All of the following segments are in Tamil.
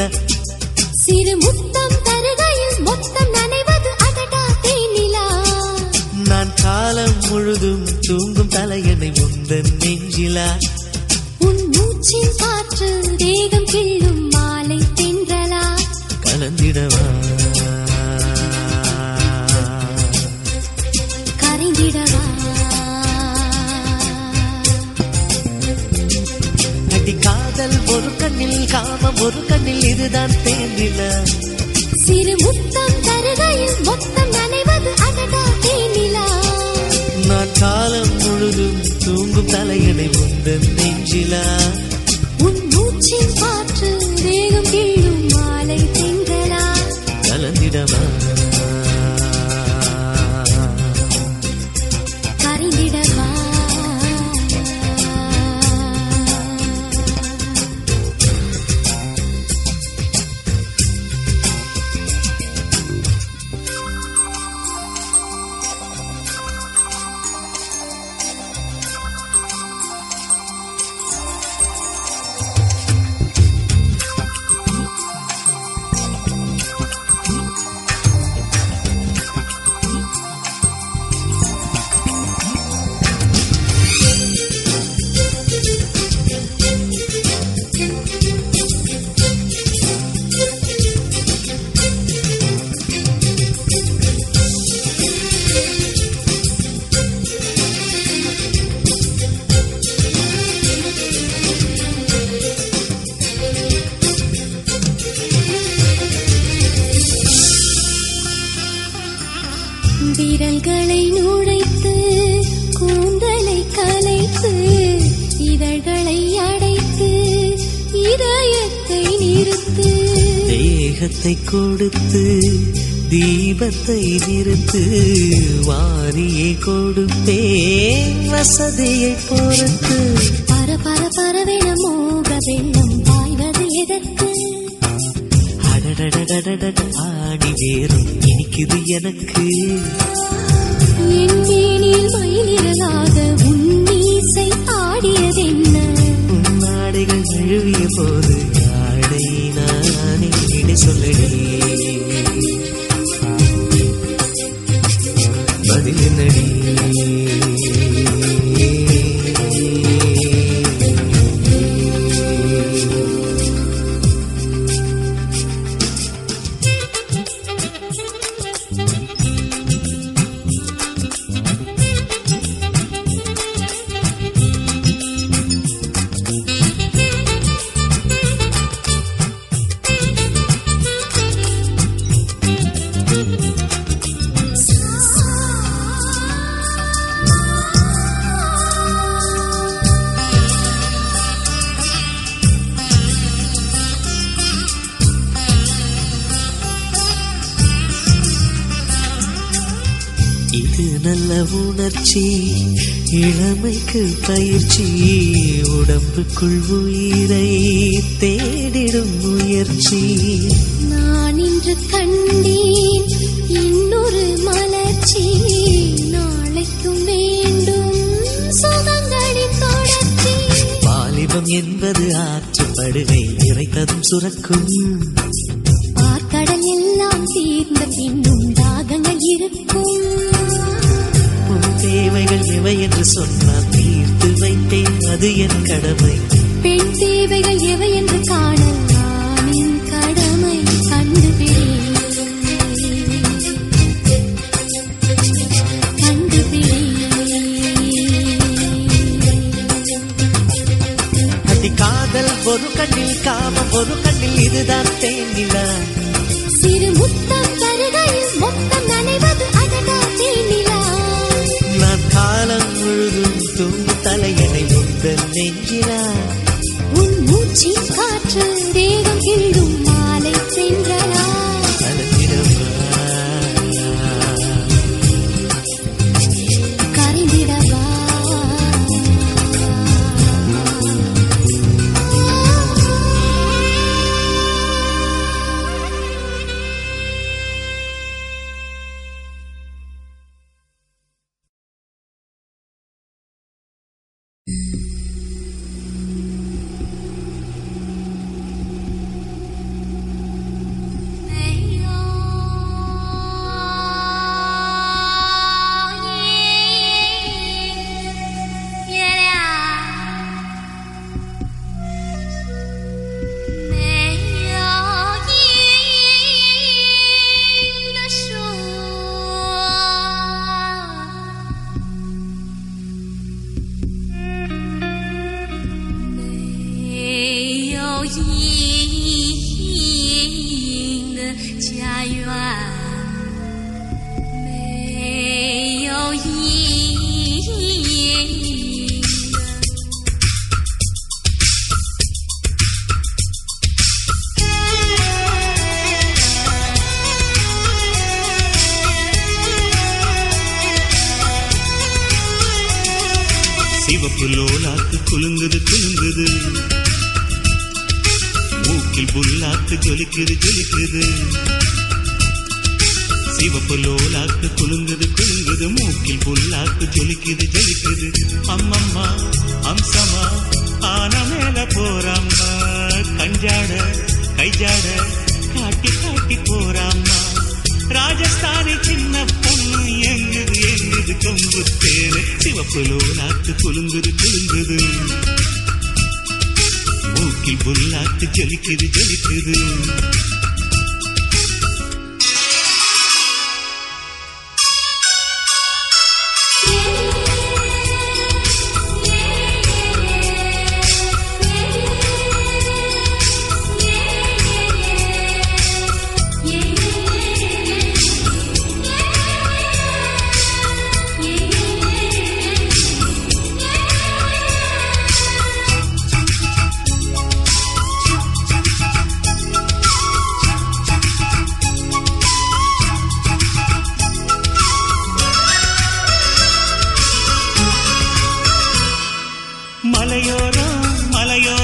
இல்லை சிவப்பு லோலாத்து குலுங்குது குலுங்குது. மூக்கில் புல்லாத்து ஜொலிக்குது ஜொலிக்குது. சிவப்பு லோலாத்து குலுங்குது குலுங்குது. முழுகுது மூக்கில் புல்லாக்கு ஜொலிக்குது ஜொலிக்குது. அம்மம்மா அம்சமா ஆன மேல போறாம்மா. கஞ்சாட கைஜாட காட்டி காட்டி போறாம்மா. ராஜஸ்தானி சின்ன பொண்ணு எங்குது எங்குது? கொம்பு தேனு சிவப்புலோ நாத்து குலுங்குது குலுங்குது. மூக்கில் புல்லாக்கு ஜொலிக்குது ஜொலிக்குது. மலையோ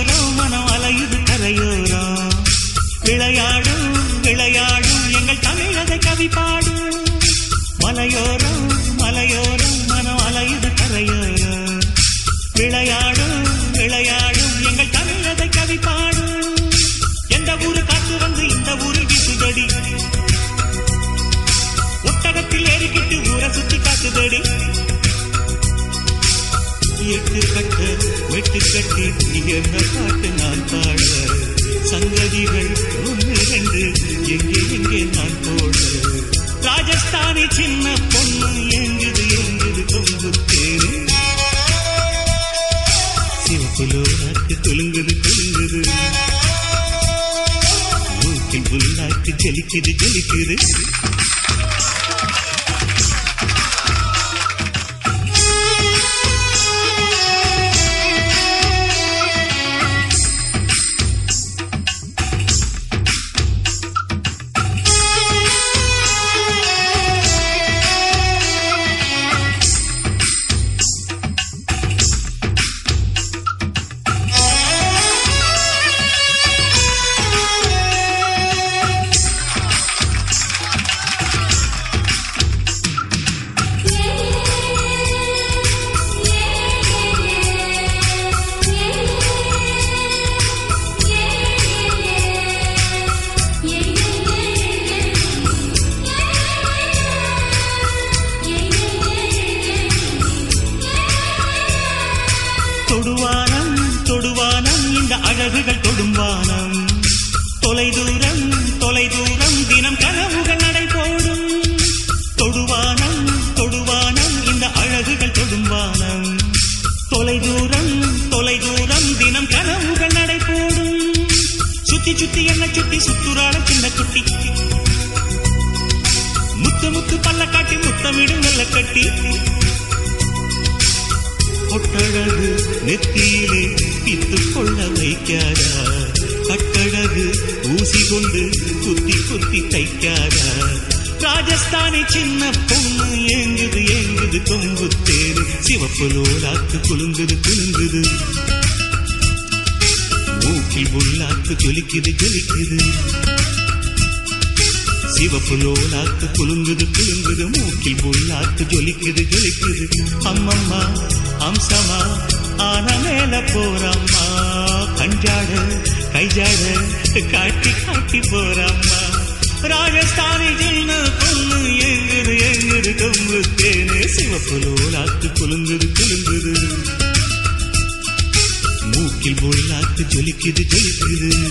சிரிக்குது ஜொலிக்குது கொலோலாத்து குலுங்குது குலுங்குது மூக்கில் புல்லாத்து குலுக்குது குலுக்குது சிவப்பு நோலாத்து குலுங்குது குலுங்குது மூக்கில் புல்லாத்து ஜொலிக்குது ஜொலிக்குது அம்மம்மா அம்சமா ஆன மேல போறம்மா. கஞ்சாடு கைஜாடு காட்டி காட்டி போறம்மா. ராஜஸ்தானி சின்ன பொண்ணு எங்குது எங்குது? கம்பு தேனே சிவப்புலோ நாத்து குலுங்குது குலுங்குது. மூக்கில் போல் நாத்து ஜொலிக்குது ஜொலிக்குது.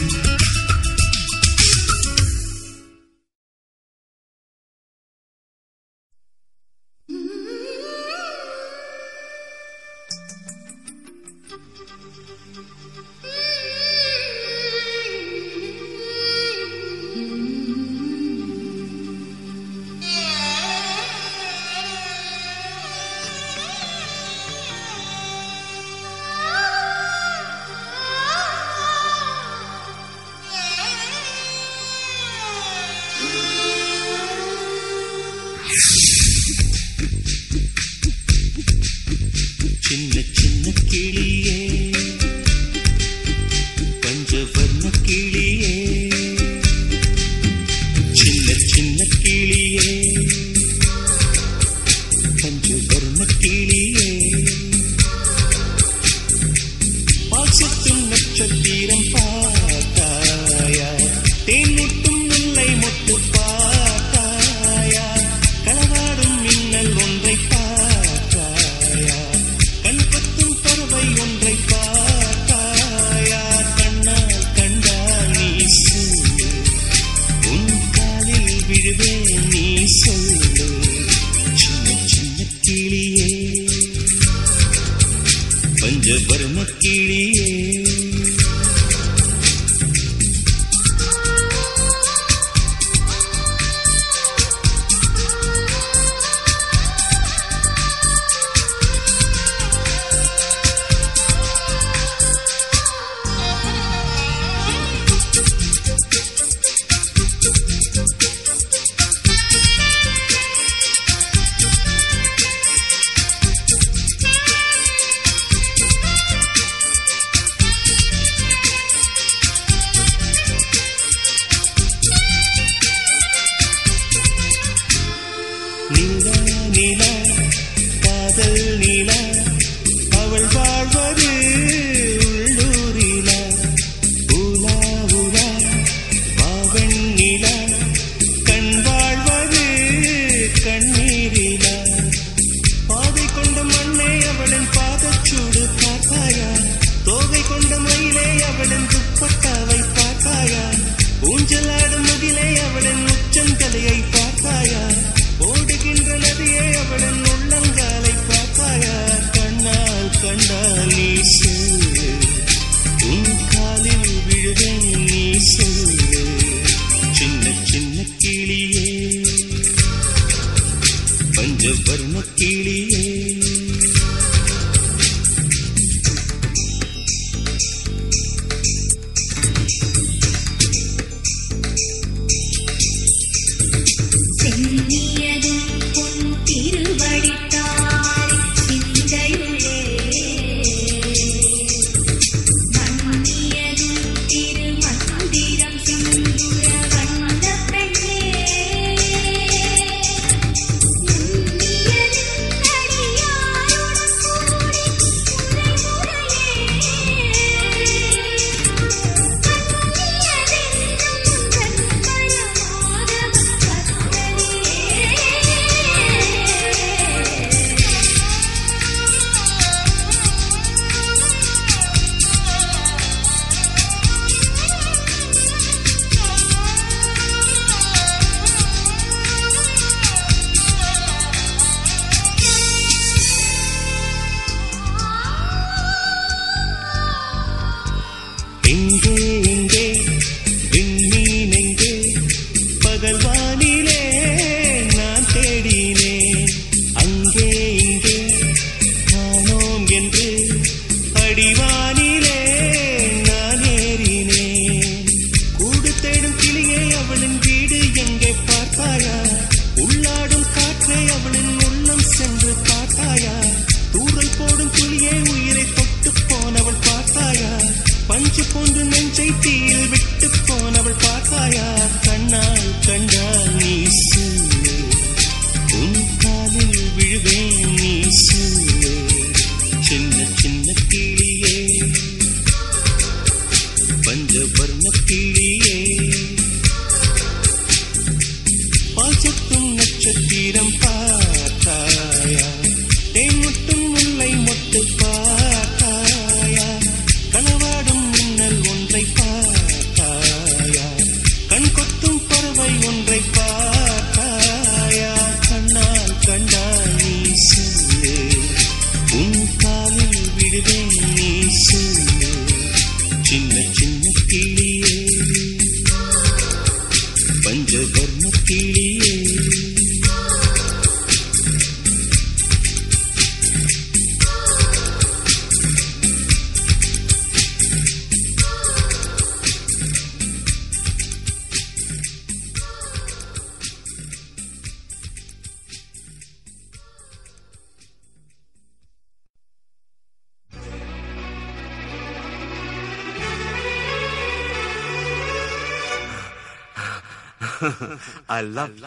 love. you.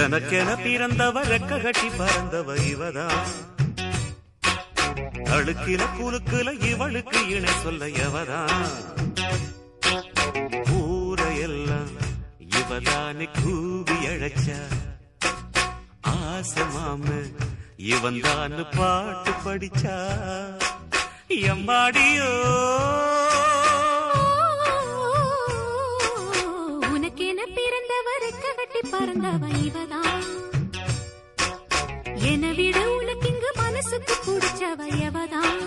எனக்கென பிறந்தவ ரெக்க கட்டி பறந்தவ இவதா அழுக்கில குலுக்குல இவளுக்கு இணை சொல்ல எவதா ஊரையெல்லாம் இவதானே கூவி அழைச்சா. ஆசை மாம இவன் தான் பாட்டு படிச்சா. எம்பாடியோ உனக்கென பிறந்தவர் கட்டி பறந்தவ இவதான். என விட உனக்கு இங்கு மனசுக்கு பிடிச்சவ எவதான்?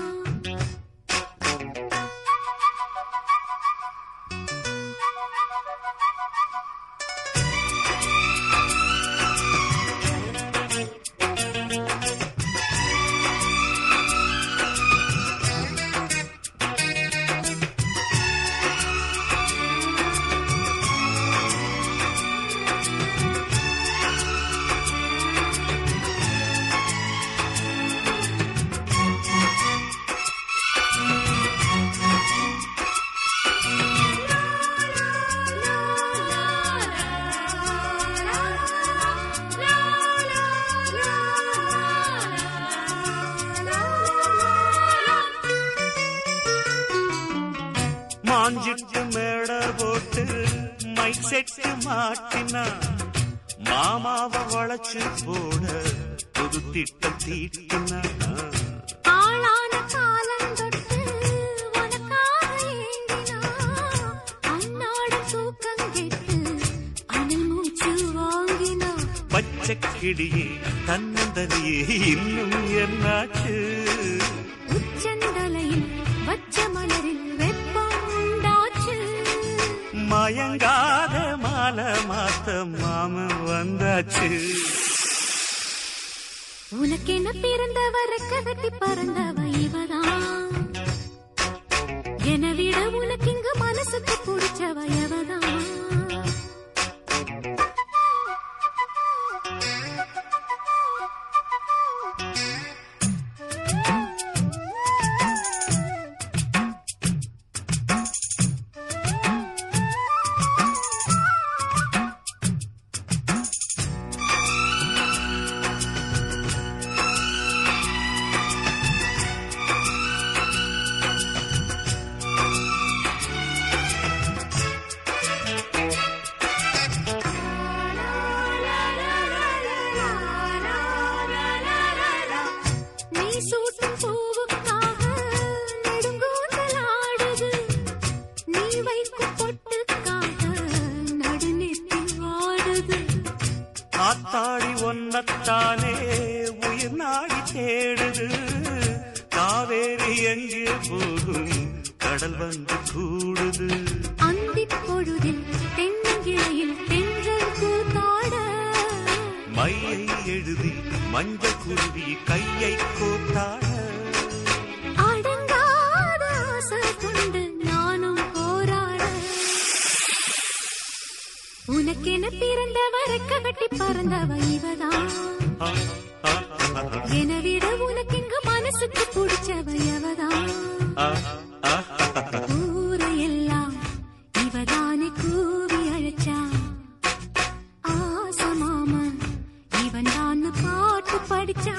நான் பாட்டு படிச்சா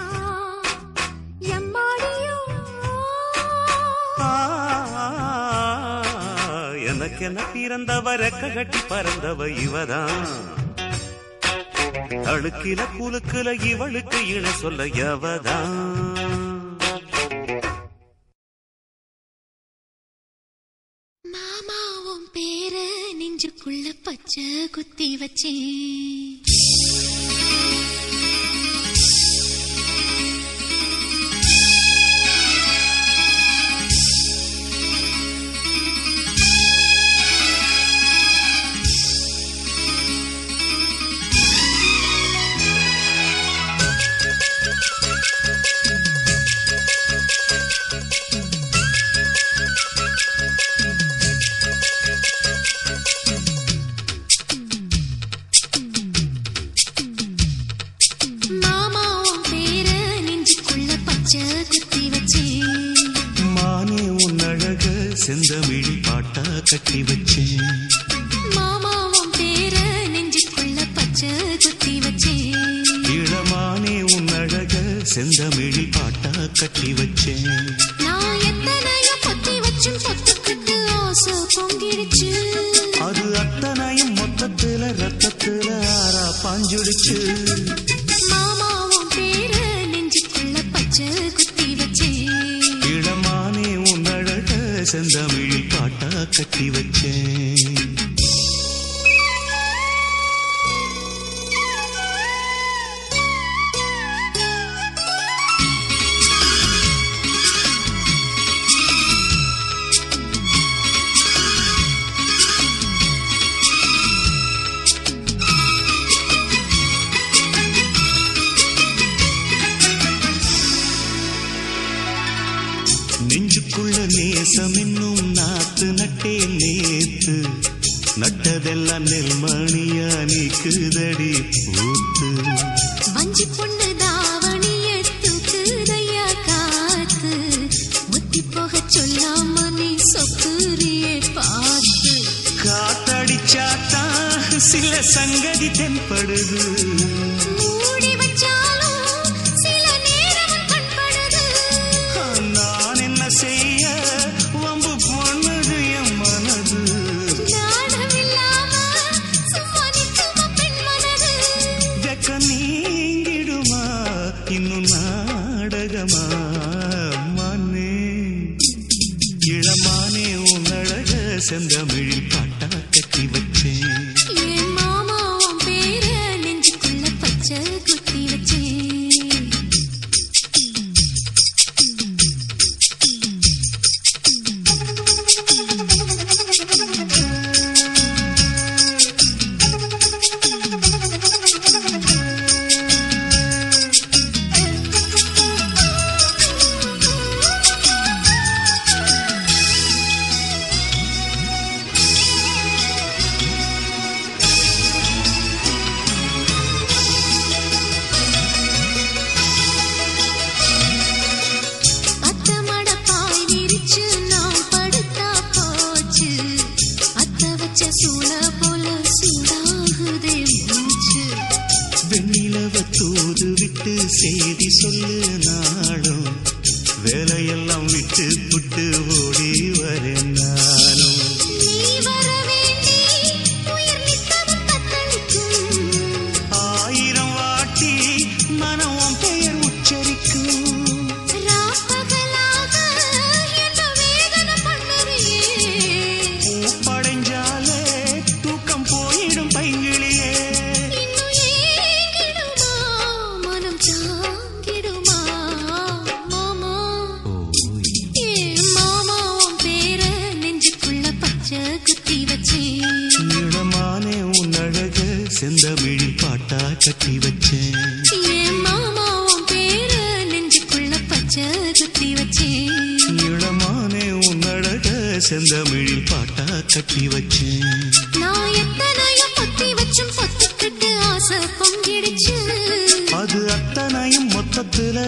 எம்மாடியோ எனக்கென பிறந்தவரை ககட்டி பறந்தவ இவதான். அழுக்கில குலுக்குல இவளுக்கு இணை சொல்ல எவதான். மாமாவும் பேரு நெஞ்சுக்குள்ள பச்சை குத்தி வச்சேன். செந்தமிழில் பாட்டா கட்டி வச்சேன்.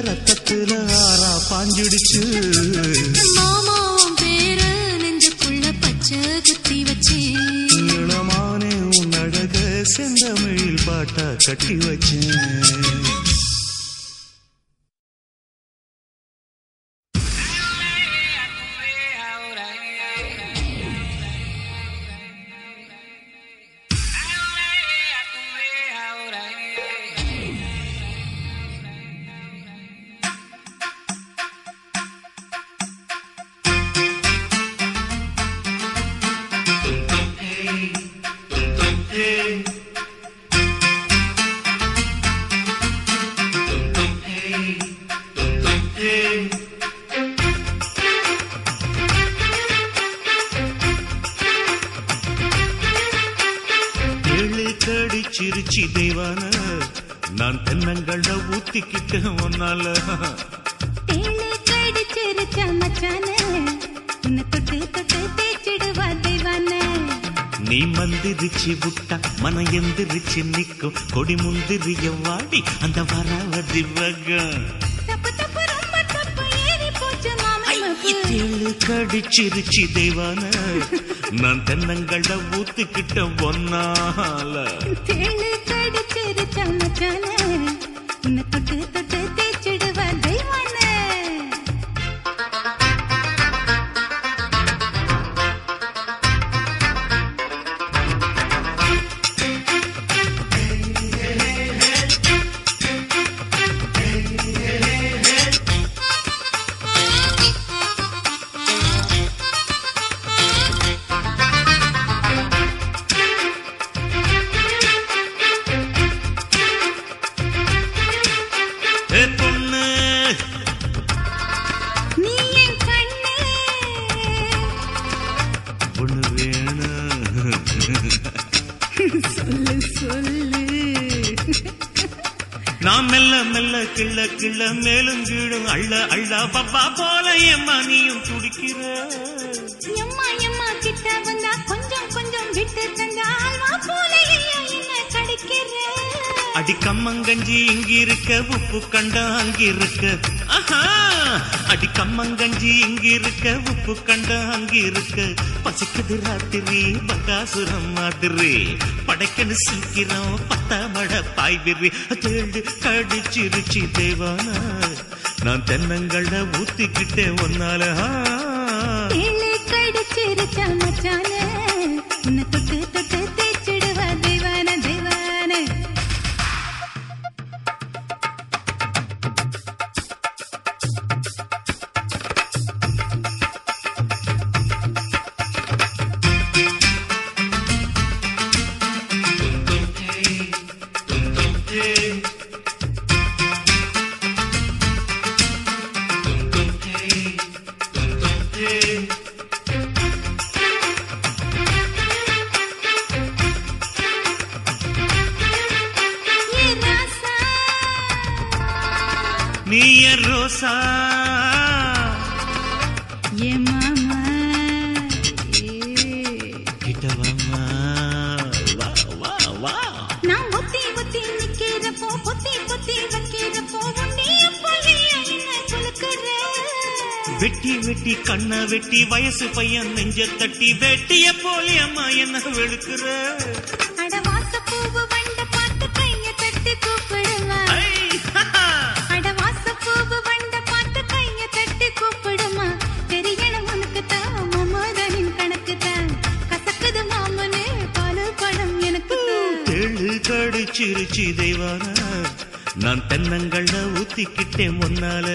ரத்தத்துல ஆறா பாஞ்சிடுச்சு. மாமாவும் பேர நெஞ்சுக்குள்ள பச்சை குத்தி வச்சு. நீளமானே உன் அழக செந்தமிழ் பாட்டா கட்டி வச்சேன். அந்த வரவதி வகம் கடிச்சிருச்சு தேவான. நான் தென்னங்கள ஊத்துக்கிட்ட ஒன்னால. இங்கிருக்க உப்பு கண்டா அங்கிருக்க. அடி கம்மங்கஞ்சி இங்கிருக்க உப்பு கண்டா அங்கிருக்க. பசிக்குது ராத்திரி பட்டாசுரம் மாதிரி படைக்கணும் சீக்கிரம் பத்தா மழை பாய்விரி தேடு கடிச்சிருச்சி தேவானா. நான் தென்னங்களை ஊத்திக்கிட்டேன் ஒன்னால Yeah. கண்ணை வெட்டி வயசு பையன் நெஞ்ச தட்டி வெட்டிய போலி அம்மா என்ன வெளுக்கிற? கடிச்சிருச்சு தெய்வான நான் தென்னங்கள்ல ஊத்திக்கிட்டேன் முன்னால.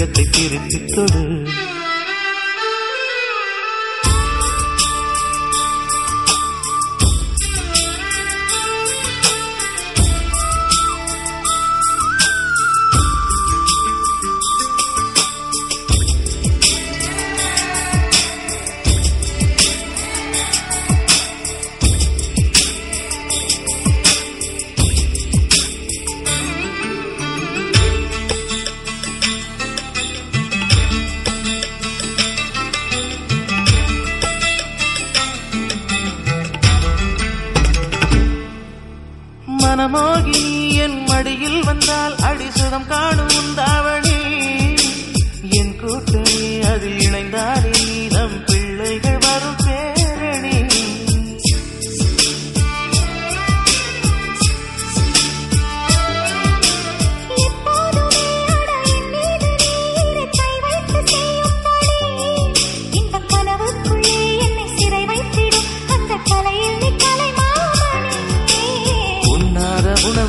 இதயத்தை திருப்பிக் கொடு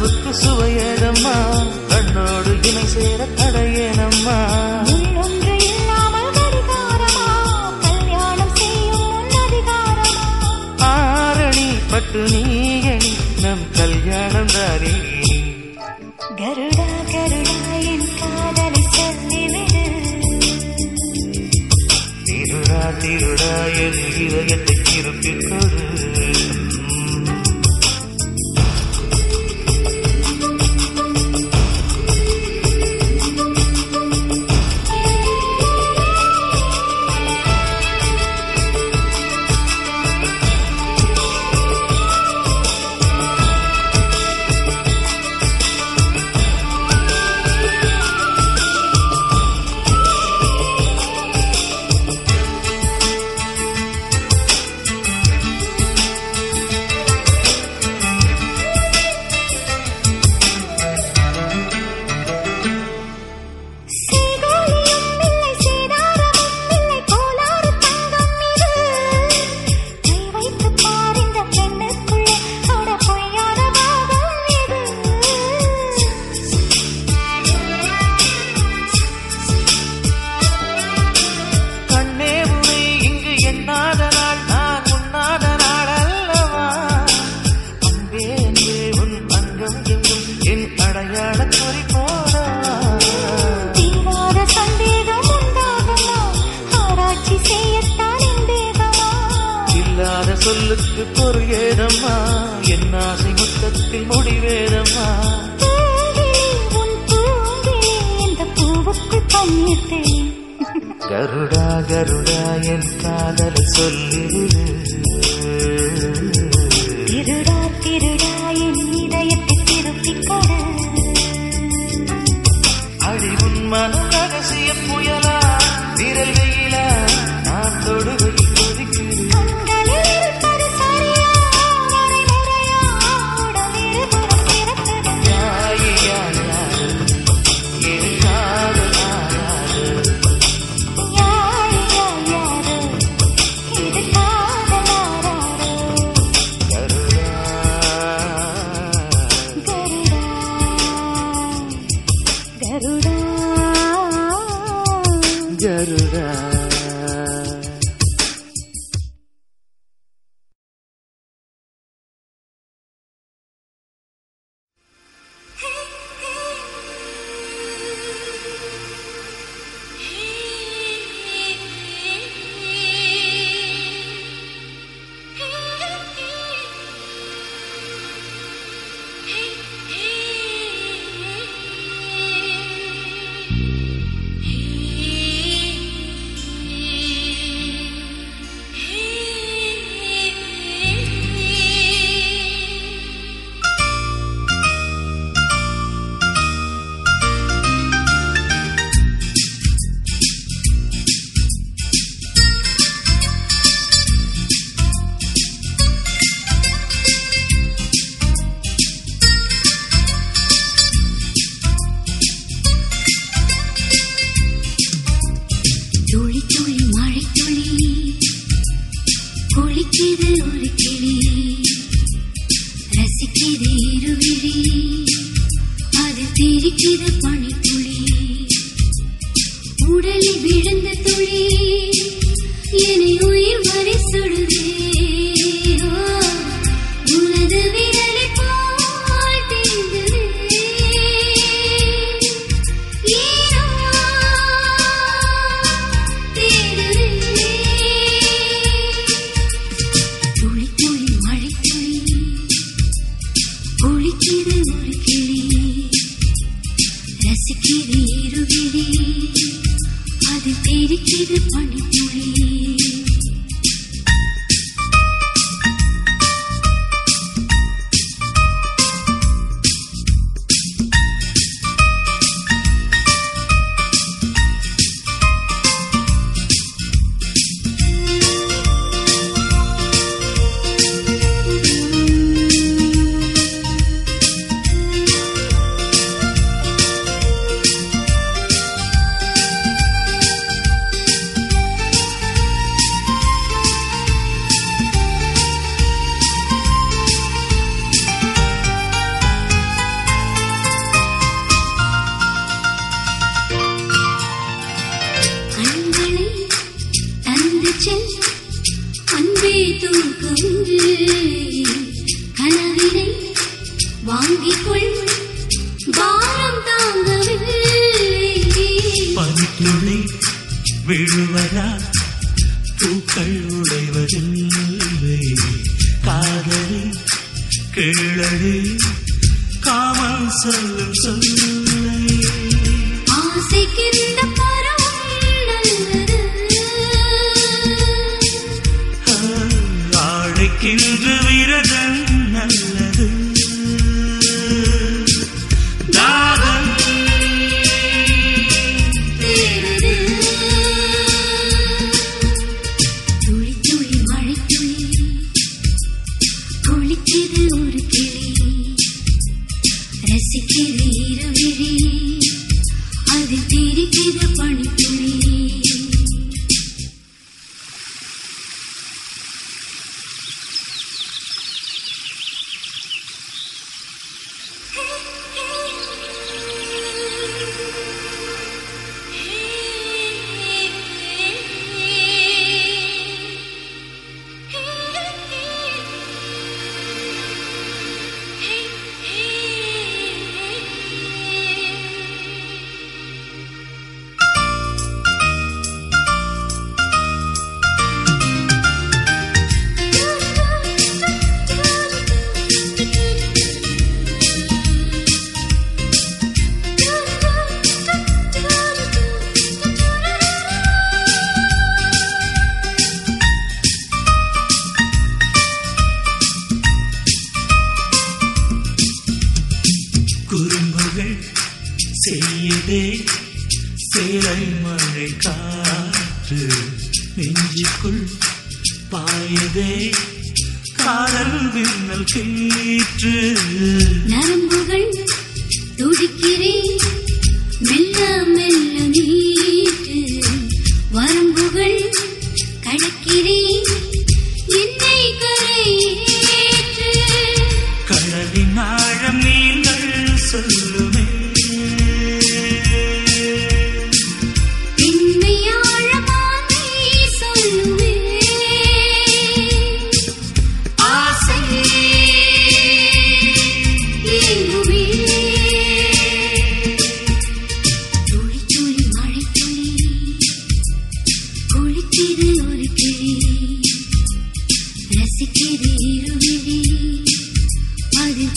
உணவுக்கு சுவையேதம்மா கண்ணோடு இணை சேர தடையேனம்மா. பட்டு நீயே நம் கல்யாணம் தானே. கருடா கருடா என் காதலை சொல்லிவிடு. திருடா திருடா என் இதயத்தை திருப்பிக் கொடு. சொல்லுக்கு பொருள் ஏதம்மா என் ஆசை மொத்தத்தில் முடிவேதம்மா கருடா கருடா என் காதலை சொல்லிடு திருடா திருடா என் இதயத்தை திருப்பிக் கொடு. அடி உன் மனம்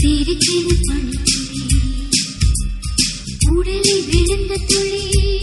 அது திரிக்குது உடலில் விழுந்த துளி.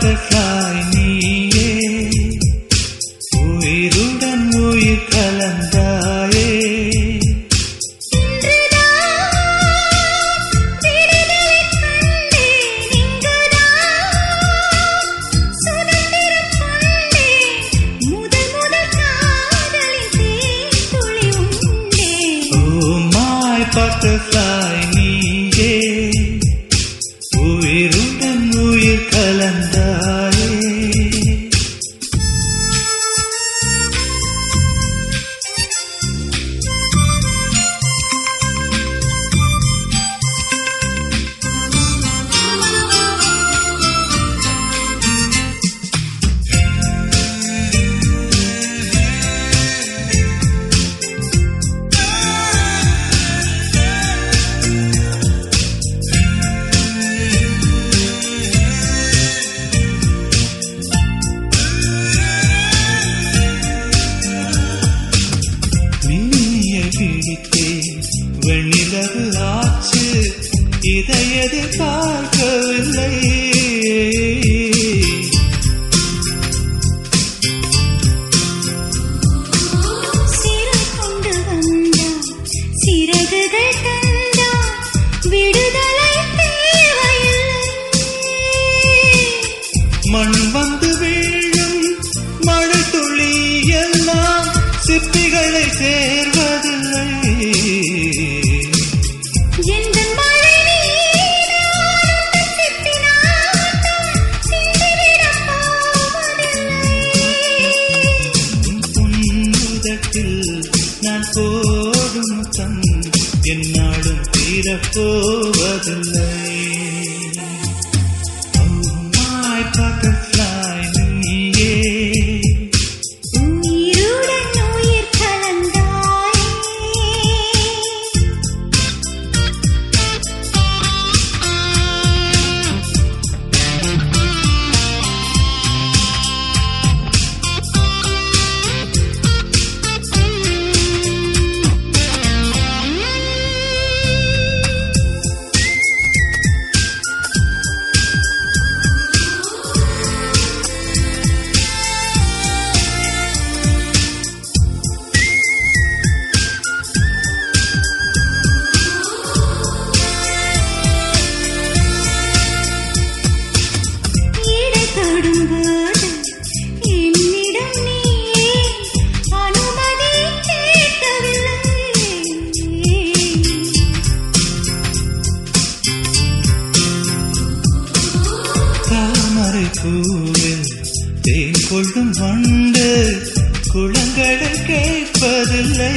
Okay. மிருகம் உண்டு குளங்களும் கேட்பதில்லை.